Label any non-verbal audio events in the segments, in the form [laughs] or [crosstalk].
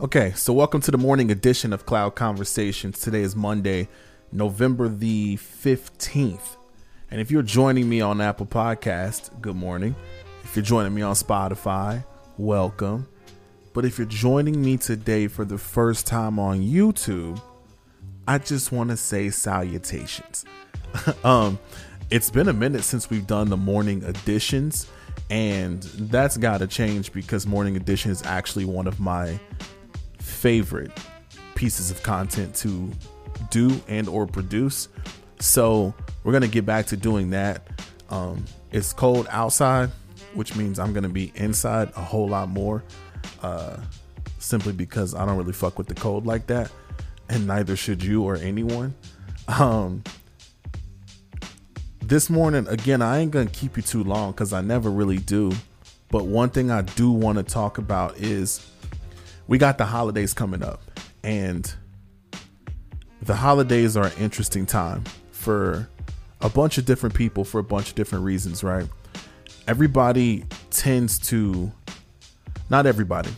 Okay, so welcome to the morning edition of Cloud Conversations. Today is Monday, November the 15th. And if you're joining me on Apple Podcast, good morning. If you're joining me on Spotify, welcome. But if you're joining me today for the first time on YouTube, I just want to say salutations. [laughs] um, it's been a minute since we've done the morning editions, and that's got to change because morning edition is actually one of my favorite pieces of content to do and or produce. So we're gonna get back to doing that. Um, it's cold outside, which means I'm gonna be inside a whole lot more, uh, simply because I don't really fuck with the cold like that, and neither should you or anyone. Um, this morning, again, I ain't gonna keep you too long because I never really do. But one thing I do want to talk about is we got the holidays coming up, and the holidays are an interesting time for a bunch of different people for a bunch of different reasons, right? Everybody tends to, not everybody.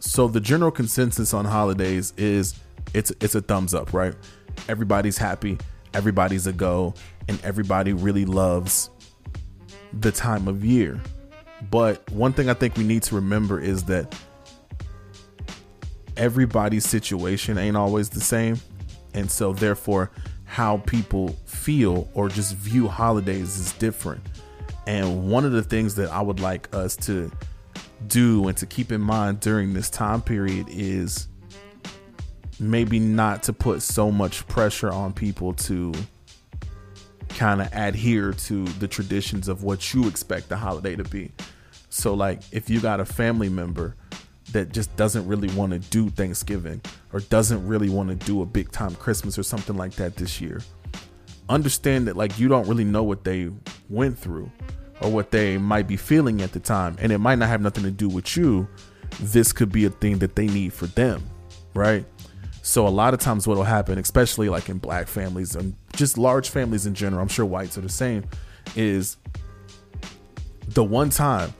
So the general consensus on holidays is it's it's a thumbs up, right? Everybody's happy, everybody's a go, and everybody really loves the time of year. But one thing I think we need to remember is that everybody's situation ain't always the same. And so, therefore, how people feel or just view holidays is different. And one of the things that I would like us to do and to keep in mind during this time period is maybe not to put so much pressure on people to kind of adhere to the traditions of what you expect the holiday to be. So, like, if you got a family member that just doesn't really want to do Thanksgiving or doesn't really want to do a big time Christmas or something like that this year, understand that, like, you don't really know what they went through or what they might be feeling at the time. And it might not have nothing to do with you. This could be a thing that they need for them, right? So a lot of times what'll happen, especially like in black families and just large families in general, I'm sure whites are the same, is the one time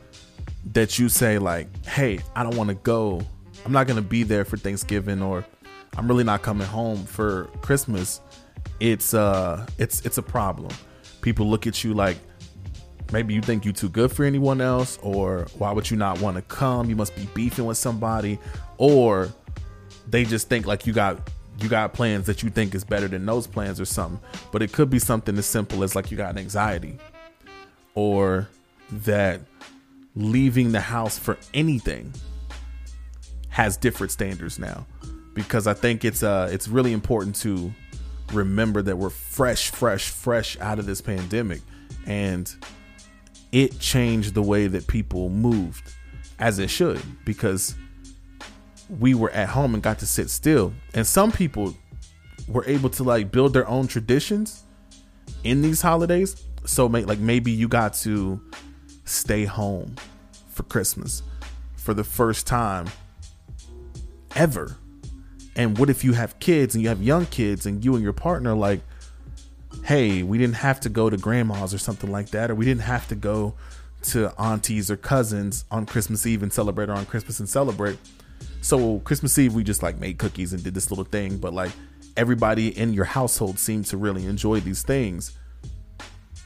that you say like, "Hey, I don't want to go. I'm not going to be there for Thanksgiving or I'm really not coming home for Christmas." It's uh it's it's a problem. People look at you like maybe you think you're too good for anyone else or why would you not want to come? You must be beefing with somebody or they just think like you got you got plans that you think is better than those plans or something. But it could be something as simple as like you got an anxiety or that leaving the house for anything has different standards now because I think it's uh it's really important to remember that we're fresh fresh fresh out of this pandemic and it changed the way that people moved as it should because we were at home and got to sit still. And some people were able to like build their own traditions in these holidays. So like maybe you got to stay home for Christmas for the first time ever. And what if you have kids and you have young kids and you and your partner like hey, we didn't have to go to grandma's or something like that or we didn't have to go to aunties or cousins on Christmas Eve and celebrate or on Christmas and celebrate so Christmas Eve, we just like made cookies and did this little thing, but like everybody in your household seemed to really enjoy these things.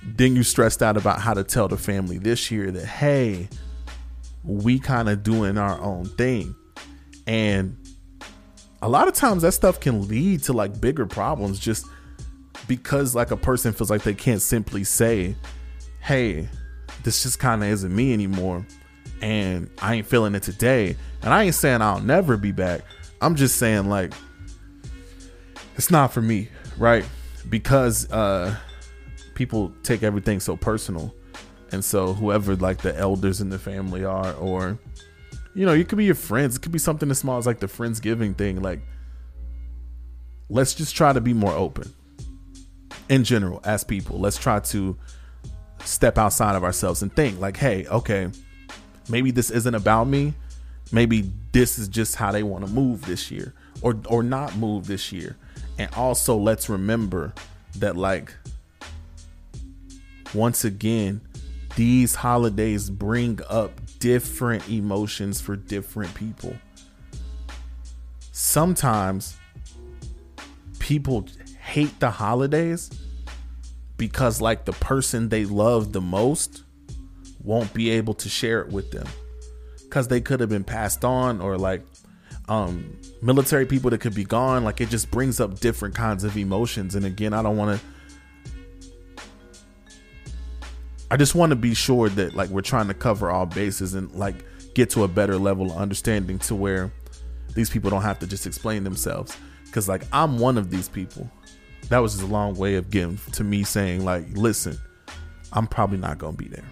Then you stressed out about how to tell the family this year that, hey, we kind of doing our own thing. And a lot of times that stuff can lead to like bigger problems just because like a person feels like they can't simply say, hey, this just kind of isn't me anymore and I ain't feeling it today. And I ain't saying I'll never be back. I'm just saying like it's not for me, right? Because uh people take everything so personal. And so whoever like the elders in the family are or you know, you could be your friends. It could be something as small as like the Friendsgiving thing. Like let's just try to be more open in general as people. Let's try to step outside of ourselves and think like, hey, okay, maybe this isn't about me. Maybe this is just how they want to move this year or or not move this year. And also let's remember that like once again, these holidays bring up different emotions for different people. sometimes people hate the holidays because like the person they love the most won't be able to share it with them because they could have been passed on or like um military people that could be gone like it just brings up different kinds of emotions and again i don't want to i just want to be sure that like we're trying to cover all bases and like get to a better level of understanding to where these people don't have to just explain themselves. Because like i'm one of these people. That was just a long way of getting to me saying like listen i'm probably not gonna be there.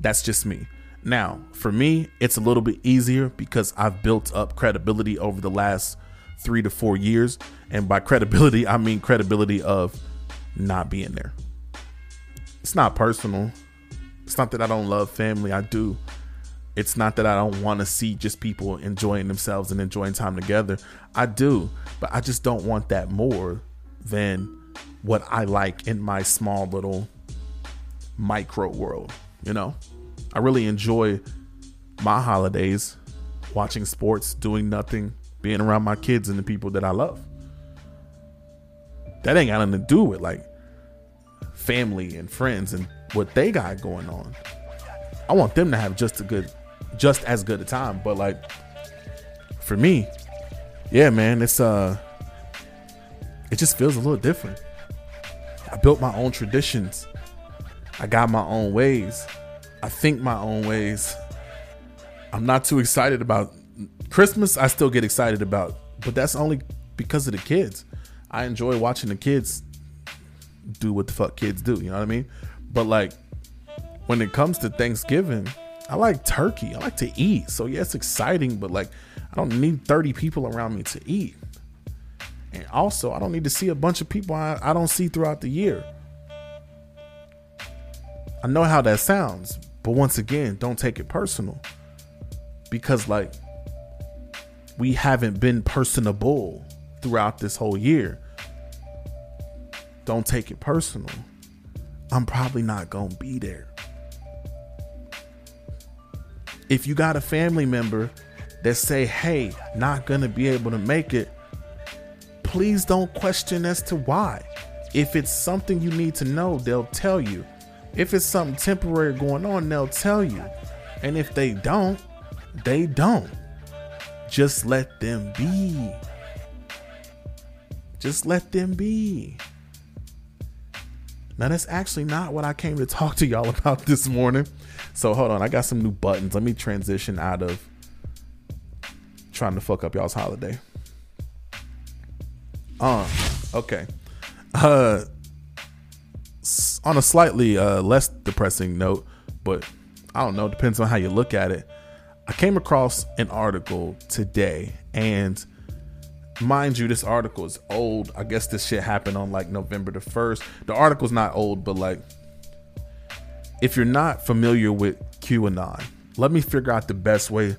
That's just me. Now for me it's a little bit easier because i've built up credibility over the last three to four years. And by credibility i mean credibility of not being there it's not personal it's not that i don't love family i do it's not that I don't want to see just people enjoying themselves and enjoying time together. I do, but I just don't want that more than what I like in my small little micro world, you know? I really enjoy my holidays watching sports, doing nothing, being around my kids and the people that I love. That ain't got nothing to do with like family and friends and what they got going on. I want them to have just a good just as good a time. But like for me, yeah, man, it's uh it just feels a little different. I built my own traditions. I got my own ways. I think my own ways. I'm not too excited about Christmas. I still get excited about, but that's only because of the kids. I enjoy watching the kids do what the fuck kids do, you know what I mean? But like when it comes to Thanksgiving, I like turkey. I like to eat. So yeah, it's exciting, but like I don't need 30 people around me to eat. And also, I don't need to see a bunch of people I, I don't see throughout the year. I know how that sounds, but once again, don't take it personal. Because like we haven't been personable throughout this whole year. Don't take it personal. I'm probably not going to be there if you got a family member that say, "Hey, not going to be able to make it," please don't question as to why. If it's something you need to know, they'll tell you. If it's something temporary going on, they'll tell you. And if they don't, they don't. Just let them be. Just let them be. Now, that's actually not what I came to talk to y'all [laughs] about this morning. So hold on, I got some new buttons. Let me transition out of trying to fuck up y'all's holiday. Uh, okay. Uh, on a slightly uh, less depressing note, but I don't know, depends on how you look at it. I came across an article today, and mind you, this article is old. I guess this shit happened on like November the 1st. The article's not old, but like if you're not familiar with QAnon, let me figure out the best way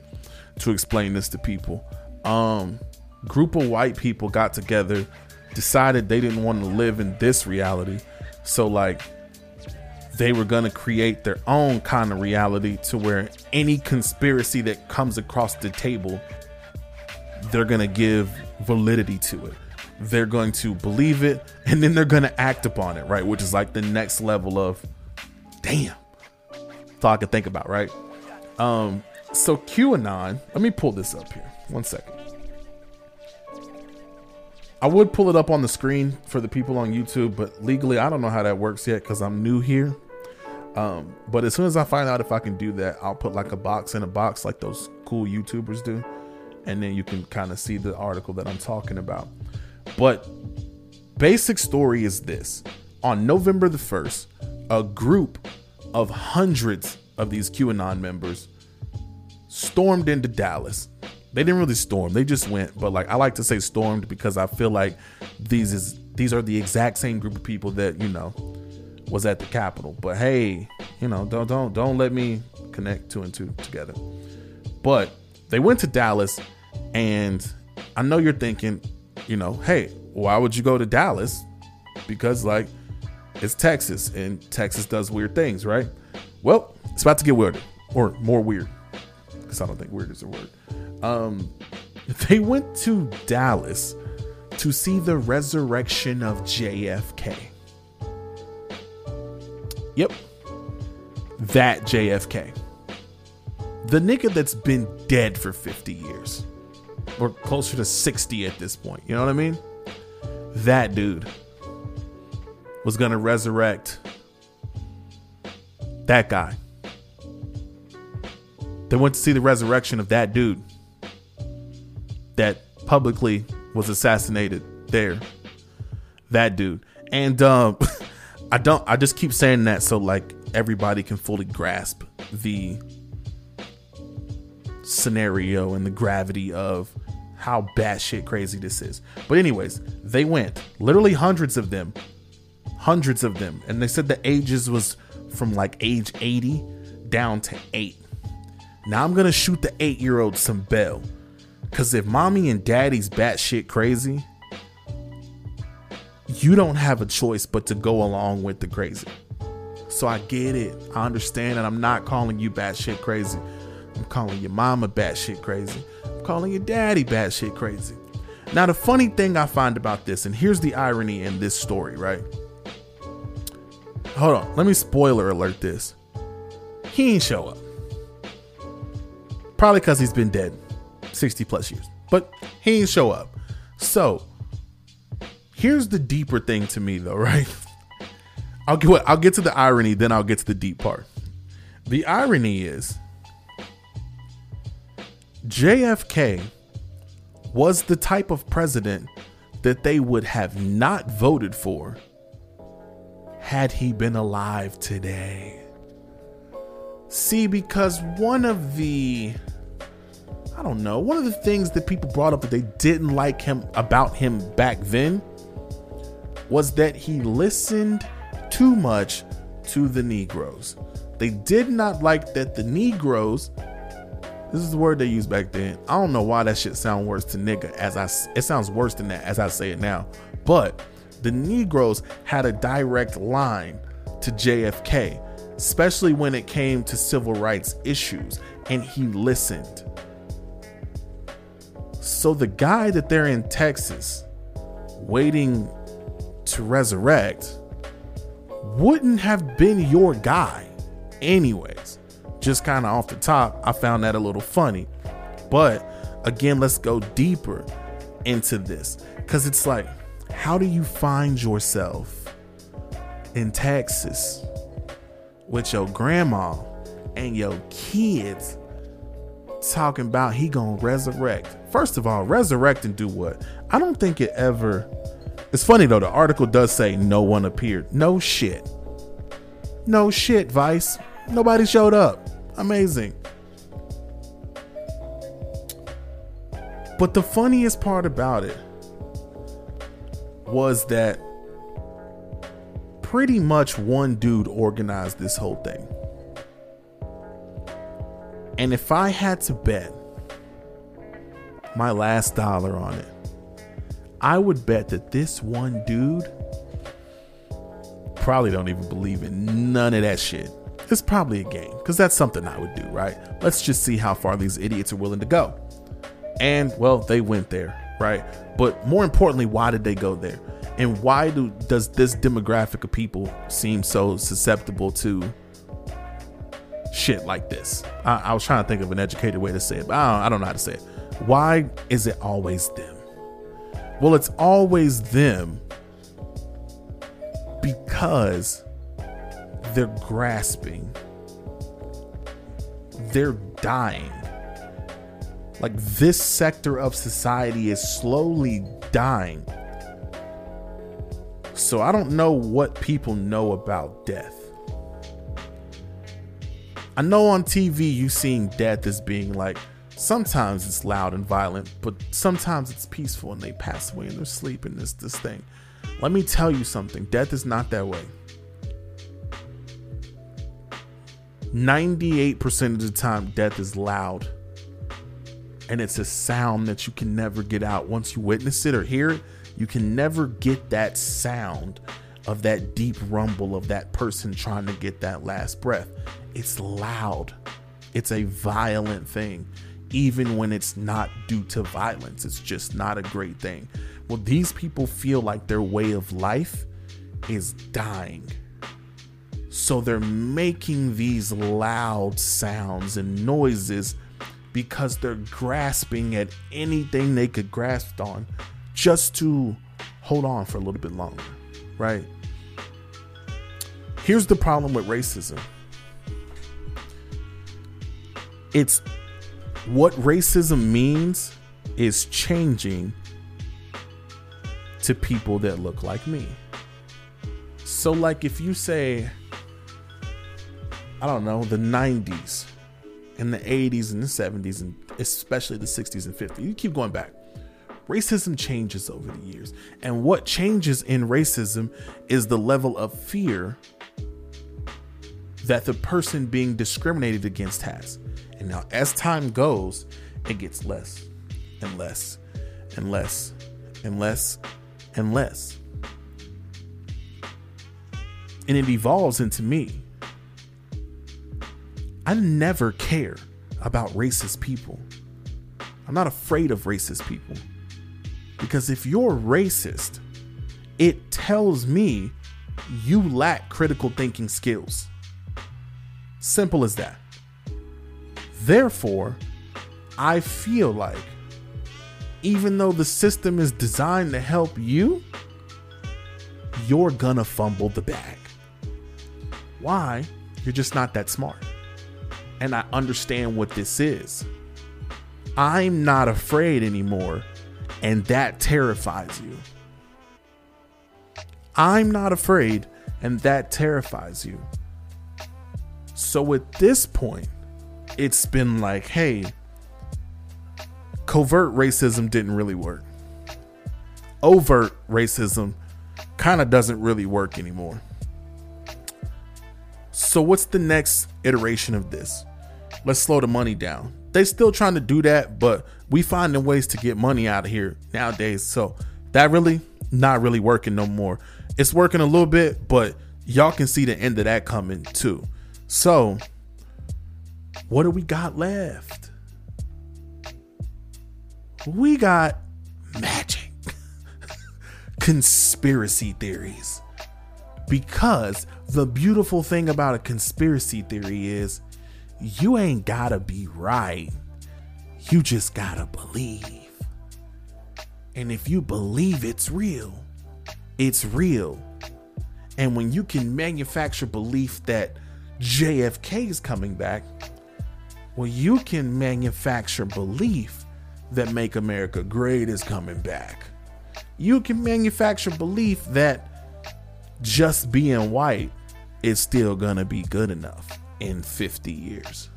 to explain this to people. Um, group of white people got together, decided they didn't want to live in this reality, so like they were gonna create their own kind of reality to where any conspiracy that comes across the table, they're gonna give validity to it. They're going to believe it and then they're gonna act upon it, right? Which is like the next level of Damn. That's I could think about, right? Um, so QAnon, let me pull this up here. One second. I would pull it up on the screen for the people on YouTube, but legally I don't know how that works yet because I'm new here. Um, but as soon as I find out if I can do that, I'll put like a box in a box like those cool YouTubers do. And then you can kind of see the article that I'm talking about. But basic story is this. On November the 1st, a group of hundreds of these QAnon members stormed into Dallas. They didn't really storm; they just went. But like I like to say stormed because I feel like these is these are the exact same group of people that you know was at the Capitol. But hey, you know, don't don't don't let me connect two and two together. But they went to Dallas, and I know you're thinking, you know, hey, why would you go to Dallas? Because like it's Texas, and Texas does weird things, right? Well, it's about to get weirder, or more weird, because I don't think weird is a word. Um, [laughs] they went to Dallas to see the resurrection of JFK. Yep. That JFK. The nigga that's been dead for 50 years. Or closer to 60 at this point. You know what I mean? That dude was going to resurrect that guy. They went to see the resurrection of that dude that publicly was assassinated there. That dude. And um [laughs] I don't I just keep saying that so like everybody can fully grasp the scenario and the gravity of how batshit crazy this is. But anyways, they went. Literally hundreds of them. Hundreds of them. And they said the ages was from like age 80 down to 8. Now I'm gonna shoot the 8 year old some bell. Cause if mommy and daddy's batshit crazy, you don't have a choice but to go along with the crazy. So I get it. I understand and I'm not calling you batshit crazy. I'm calling your mama batshit crazy. I'm calling your daddy batshit crazy. Now, the funny thing I find about this, and here's the irony in this story, right? Hold on, let me spoiler alert this. He ain't show up. Probably because he's been dead 60 plus years, but he ain't show up. So, here's the deeper thing to me, though, [laughs] right? I'll get I'll get to the irony, then I'll get to the deep part. The irony is JFK was the type of president that they would have not voted for had he been alive today. See, because one of the I don't know, one of the things that people brought up that they didn't like him about him back then was that he listened too much to the Negroes. They did not like that the Negroes this is the word they used back then. I don't know why that shit sound worse to nigga as I it sounds worse than that as I say it now. But the Negroes had a direct line to JFK, especially when it came to civil rights issues, and he listened. So the guy that they're in Texas waiting to resurrect wouldn't have been your guy anyways just kind of off the top, I found that a little funny. But again, let's go deeper into this because it's like, how do you find yourself in Texas with your grandma and your kids talking about he gonna resurrect? First of all, resurrect and do what? I don't think it ever. It's funny though, the article does say no one appeared. No shit. No shit, Vice. Nobody showed up. Amazing. But the funniest part about it was that pretty much one dude organized this whole thing. And if I had to bet my last dollar on it, I would bet that this one dude probably don't even believe in none of that shit. It's probably a game because that's something I would do, right? Let's just see how far these idiots are willing to go. And well, they went there, right? But more importantly, why did they go there? And why do does this demographic of people seem so susceptible to shit like this? I, I was trying to think of an educated way to say it, but I don't, I don't know how to say it. Why is it always them? Well, it's always them because they're grasping, they're dying. Like this sector of society is slowly dying. So I don't know what people know about death. I know on TV you seeing death as being like sometimes it's loud and violent, but sometimes it's peaceful and they pass away in their sleep and this this thing. Let me tell you something, death is not that way. 98% of the time, death is loud. And it's a sound that you can never get out. Once you witness it or hear it, you can never get that sound of that deep rumble of that person trying to get that last breath. It's loud, it's a violent thing. even when it's not due to violence. It's just not a great thing. Well, these people feel like their way of life is dying. So they're making these loud sounds and noises because they're grasping at anything they could grasp on just to hold on for a little bit longer, right? Here's the problem with racism it's what racism means is changing to people that look like me. So, like, if you say, I don't know, the 90s and the 80s and the 70s, and especially the 60s and 50s, you keep going back. Racism changes over the years. And what changes in racism is the level of fear that the person being discriminated against has. And now, as time goes, it gets less and less and less and less and less. And it evolves into me. I never care about racist people. I'm not afraid of racist people. Because if you're racist, it tells me you lack critical thinking skills. Simple as that. Therefore, I feel like even though the system is designed to help you, you're gonna fumble the bag. Why? You're just not that smart. And I understand what this is. I'm not afraid anymore, and that terrifies you. I'm not afraid, and that terrifies you. So at this point, it's been like, hey, covert racism didn't really work. Overt racism kind of doesn't really work anymore. So, what's the next iteration of this? Let's slow the money down. They still trying to do that, but we finding ways to get money out of here nowadays. So that really not really working no more. It's working a little bit, but y'all can see the end of that coming too. So, what do we got left? We got magic, [laughs] conspiracy theories. Because the beautiful thing about a conspiracy theory is you ain't gotta be right, you just gotta believe. And if you believe it's real, it's real. And when you can manufacture belief that JFK is coming back, well, you can manufacture belief that Make America Great is coming back. You can manufacture belief that just being white is still gonna be good enough in 50 years.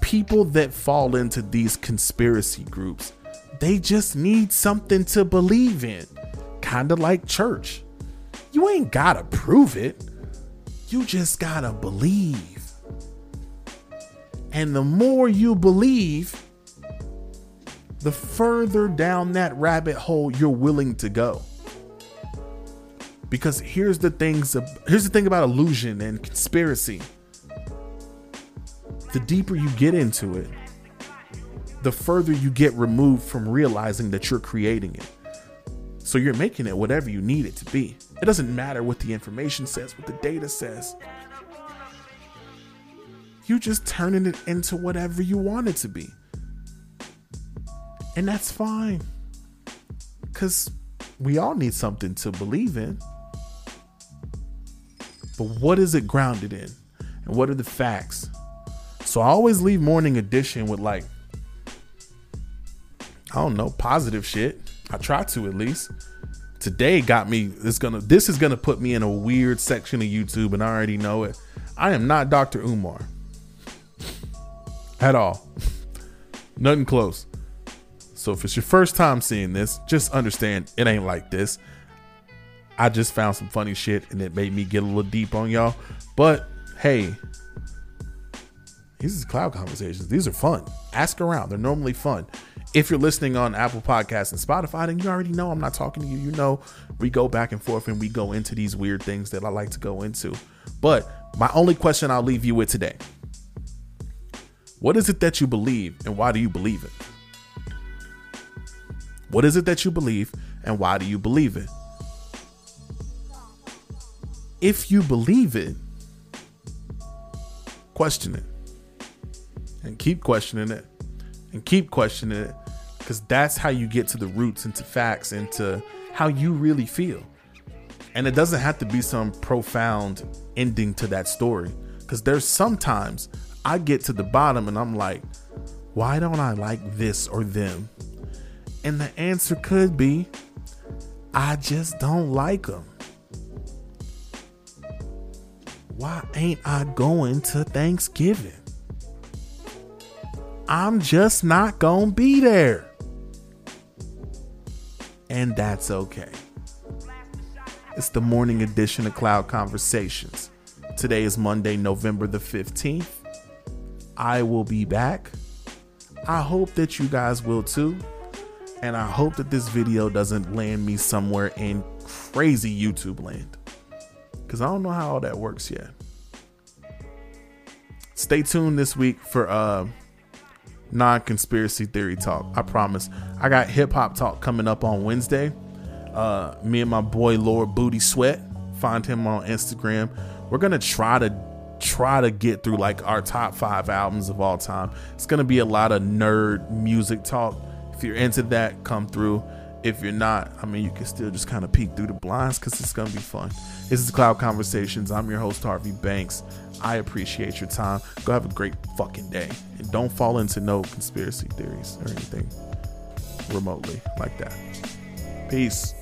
People that fall into these conspiracy groups, they just need something to believe in. Kind of like church. You ain't gotta prove it, you just gotta believe. And the more you believe, the further down that rabbit hole you're willing to go. Because here's the things here's the thing about illusion and conspiracy. The deeper you get into it, the further you get removed from realizing that you're creating it. So you're making it whatever you need it to be. It doesn't matter what the information says, what the data says. You just turning it into whatever you want it to be. And that's fine. Cuz we all need something to believe in. But what is it grounded in? And what are the facts? So I always leave morning edition with like I don't know, positive shit. I try to at least. Today got me it's gonna this is gonna put me in a weird section of YouTube and I already know it. I am not Dr. Umar. At all. [laughs] Nothing close. So if it's your first time seeing this, just understand it ain't like this. I just found some funny shit and it made me get a little deep on y'all. But hey, these are cloud conversations. These are fun. Ask around. They're normally fun. If you're listening on Apple Podcasts and Spotify, then you already know I'm not talking to you. You know, we go back and forth and we go into these weird things that I like to go into. But my only question I'll leave you with today What is it that you believe and why do you believe it? What is it that you believe and why do you believe it? If you believe it, question it and keep questioning it and keep questioning it because that's how you get to the roots and to facts and to how you really feel. And it doesn't have to be some profound ending to that story because there's sometimes I get to the bottom and I'm like, why don't I like this or them? And the answer could be, I just don't like them. Why ain't I going to Thanksgiving? I'm just not going to be there. And that's okay. It's the morning edition of Cloud Conversations. Today is Monday, November the 15th. I will be back. I hope that you guys will too. And I hope that this video doesn't land me somewhere in crazy YouTube land. Because I don't know how all that works yet. Stay tuned this week for uh, non conspiracy theory talk. I promise. I got hip hop talk coming up on Wednesday. Uh, me and my boy Lord Booty Sweat. Find him on Instagram. We're gonna try to try to get through like our top five albums of all time. It's gonna be a lot of nerd music talk. If you're into that, come through. If you're not, I mean, you can still just kind of peek through the blinds because it's gonna be fun. This is Cloud Conversations. I'm your host Harvey Banks. I appreciate your time. Go have a great fucking day, and don't fall into no conspiracy theories or anything remotely like that. Peace.